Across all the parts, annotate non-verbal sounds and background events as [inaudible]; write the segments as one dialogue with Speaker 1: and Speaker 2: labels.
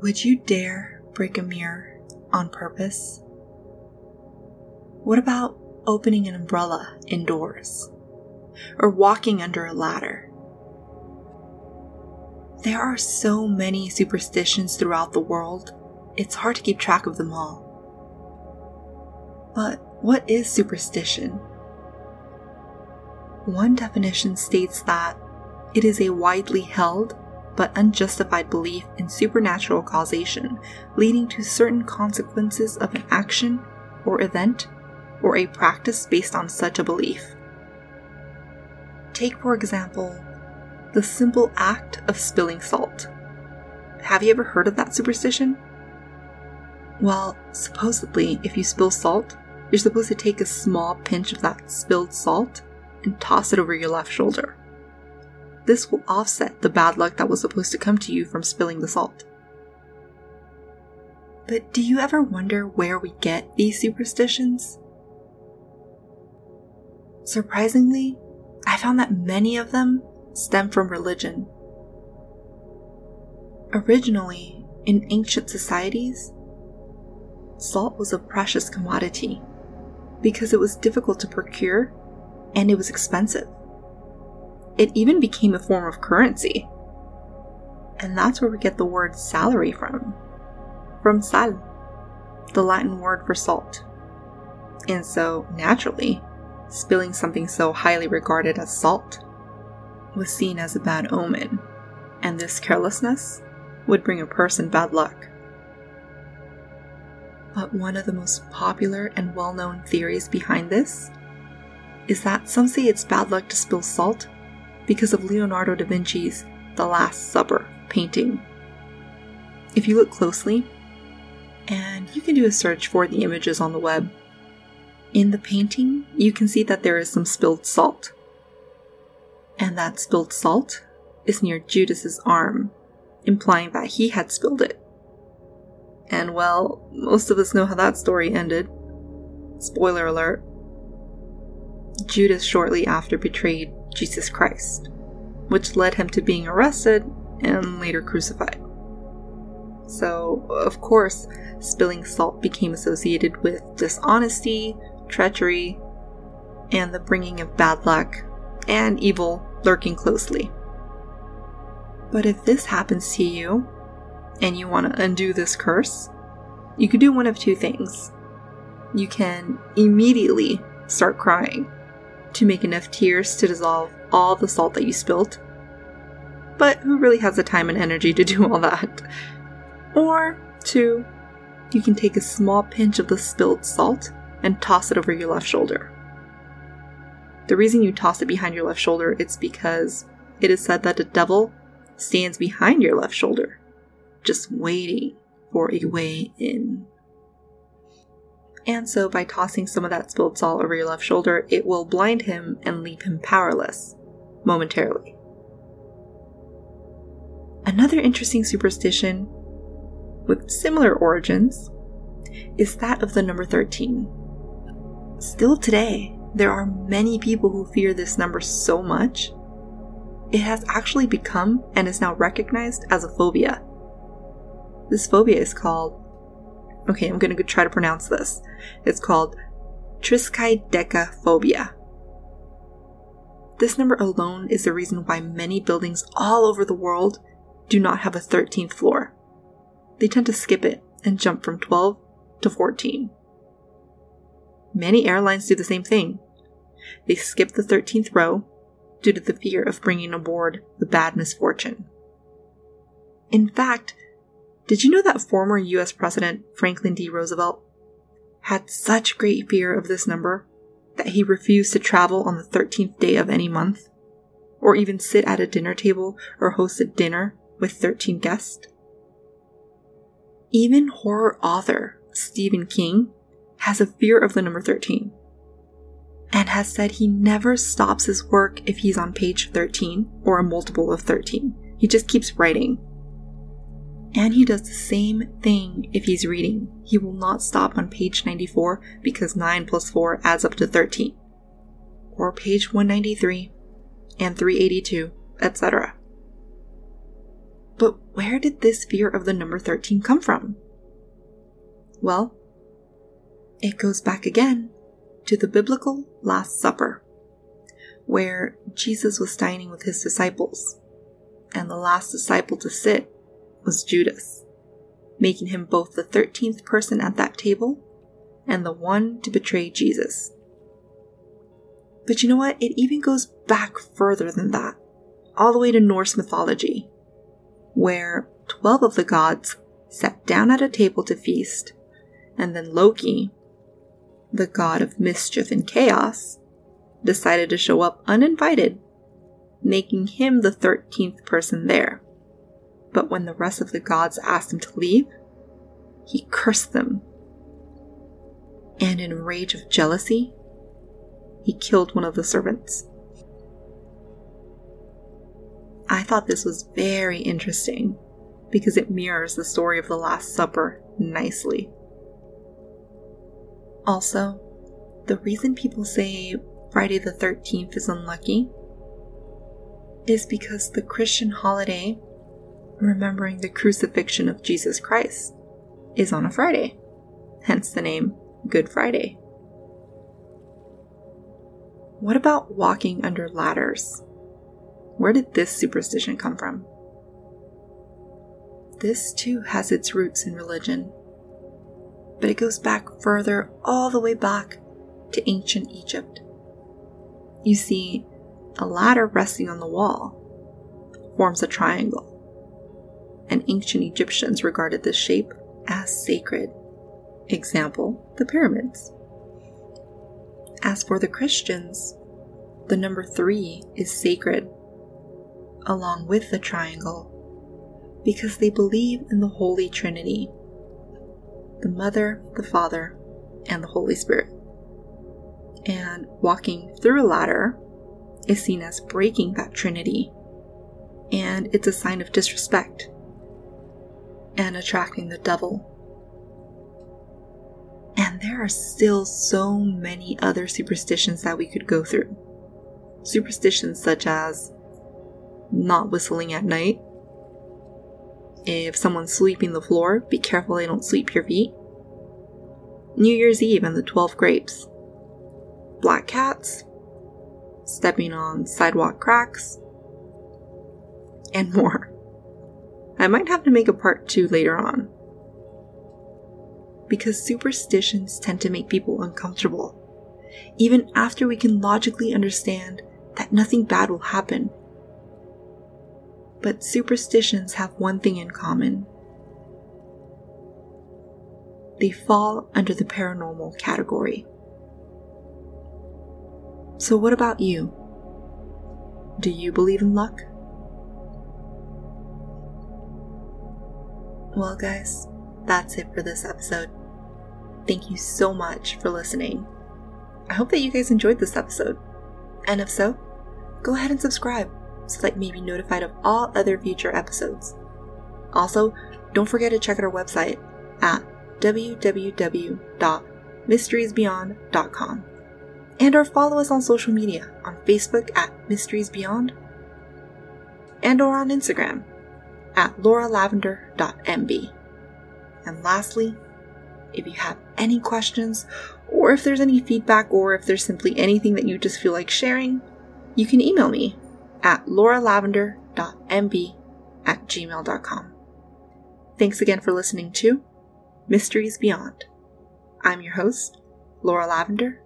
Speaker 1: Would you dare break a mirror on purpose? What about opening an umbrella indoors? Or walking under a ladder? There are so many superstitions throughout the world, it's hard to keep track of them all. But what is superstition? One definition states that it is a widely held but unjustified belief in supernatural causation, leading to certain consequences of an action or event or a practice based on such a belief. Take, for example, the simple act of spilling salt. Have you ever heard of that superstition? Well, supposedly, if you spill salt, you're supposed to take a small pinch of that spilled salt and toss it over your left shoulder. This will offset the bad luck that was supposed to come to you from spilling the salt. But do you ever wonder where we get these superstitions? Surprisingly, I found that many of them stem from religion. Originally, in ancient societies, salt was a precious commodity because it was difficult to procure and it was expensive. It even became a form of currency. And that's where we get the word salary from. From sal, the Latin word for salt. And so, naturally, spilling something so highly regarded as salt was seen as a bad omen, and this carelessness would bring a person bad luck. But one of the most popular and well known theories behind this is that some say it's bad luck to spill salt because of Leonardo da Vinci's The Last Supper painting. If you look closely, and you can do a search for the images on the web, in the painting you can see that there is some spilled salt. And that spilled salt is near Judas's arm, implying that he had spilled it. And well, most of us know how that story ended. Spoiler alert. Judas shortly after betrayed Jesus Christ, which led him to being arrested and later crucified. So, of course, spilling salt became associated with dishonesty, treachery, and the bringing of bad luck and evil lurking closely. But if this happens to you, and you want to undo this curse, you could do one of two things. You can immediately start crying to make enough tears to dissolve all the salt that you spilled. But who really has the time and energy to do [laughs] all that? Or, two, you can take a small pinch of the spilled salt and toss it over your left shoulder. The reason you toss it behind your left shoulder is because it is said that the devil stands behind your left shoulder, just waiting for a way in. And so, by tossing some of that spilled salt over your left shoulder, it will blind him and leave him powerless momentarily. Another interesting superstition with similar origins is that of the number 13. Still today, there are many people who fear this number so much, it has actually become and is now recognized as a phobia. This phobia is called Okay, I'm gonna try to pronounce this. It's called triskaidekaphobia. This number alone is the reason why many buildings all over the world do not have a 13th floor. They tend to skip it and jump from 12 to 14. Many airlines do the same thing. They skip the 13th row due to the fear of bringing aboard the bad misfortune. In fact, did you know that former US President Franklin D. Roosevelt had such great fear of this number that he refused to travel on the 13th day of any month, or even sit at a dinner table or host a dinner with 13 guests? Even horror author Stephen King has a fear of the number 13 and has said he never stops his work if he's on page 13 or a multiple of 13. He just keeps writing. And he does the same thing if he's reading. He will not stop on page 94 because 9 plus 4 adds up to 13. Or page 193 and 382, etc. But where did this fear of the number 13 come from? Well, it goes back again to the biblical Last Supper, where Jesus was dining with his disciples, and the last disciple to sit was Judas, making him both the 13th person at that table and the one to betray Jesus. But you know what? It even goes back further than that, all the way to Norse mythology, where 12 of the gods sat down at a table to feast, and then Loki, the god of mischief and chaos, decided to show up uninvited, making him the 13th person there. But when the rest of the gods asked him to leave, he cursed them. And in a rage of jealousy, he killed one of the servants. I thought this was very interesting because it mirrors the story of the Last Supper nicely. Also, the reason people say Friday the 13th is unlucky is because the Christian holiday remembering the crucifixion of Jesus Christ is on a Friday, hence the name Good Friday. What about walking under ladders? Where did this superstition come from? This too has its roots in religion but it goes back further, all the way back to ancient Egypt. You see, a ladder resting on the wall forms a triangle, and ancient Egyptians regarded this shape as sacred. Example, the pyramids. As for the Christians, the number three is sacred, along with the triangle, because they believe in the Holy Trinity the Mother, the Father, and the Holy Spirit. And walking through a ladder is seen as breaking that Trinity, and it's a sign of disrespect and attracting the devil. And there are still so many other superstitions that we could go through. Superstitions such as not whistling at night, if someone's sweeping the floor, be careful they don't sweep your feet. New Year's Eve and the 12 grapes. Black cats. Stepping on sidewalk cracks. And [laughs] more. I might have to make a part two later on. Because superstitions tend to make people uncomfortable, even after we can logically understand that nothing bad will happen but superstitions have one thing in common they fall under the paranormal category. So, what about you? Do you believe in luck? Well, guys, that's it for this episode. Thank you so much for listening. I hope that you guys enjoyed this episode. And if so, go ahead and subscribe so that you may be notified of all other future episodes. Also, don't forget to check out our website at www.mysteriesbeyond.com and or follow us on social media on Facebook at Mysteries Beyond and or on Instagram at lauralavender.mb. And lastly, if you have any questions or if there's any feedback or if there's simply anything that you just feel like sharing, you can email me at lauralavender.mb at gmail.com. Thanks again for listening to Mysteries Beyond. I'm your host, Laura Lavender,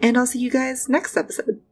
Speaker 1: and I'll see you guys next episode.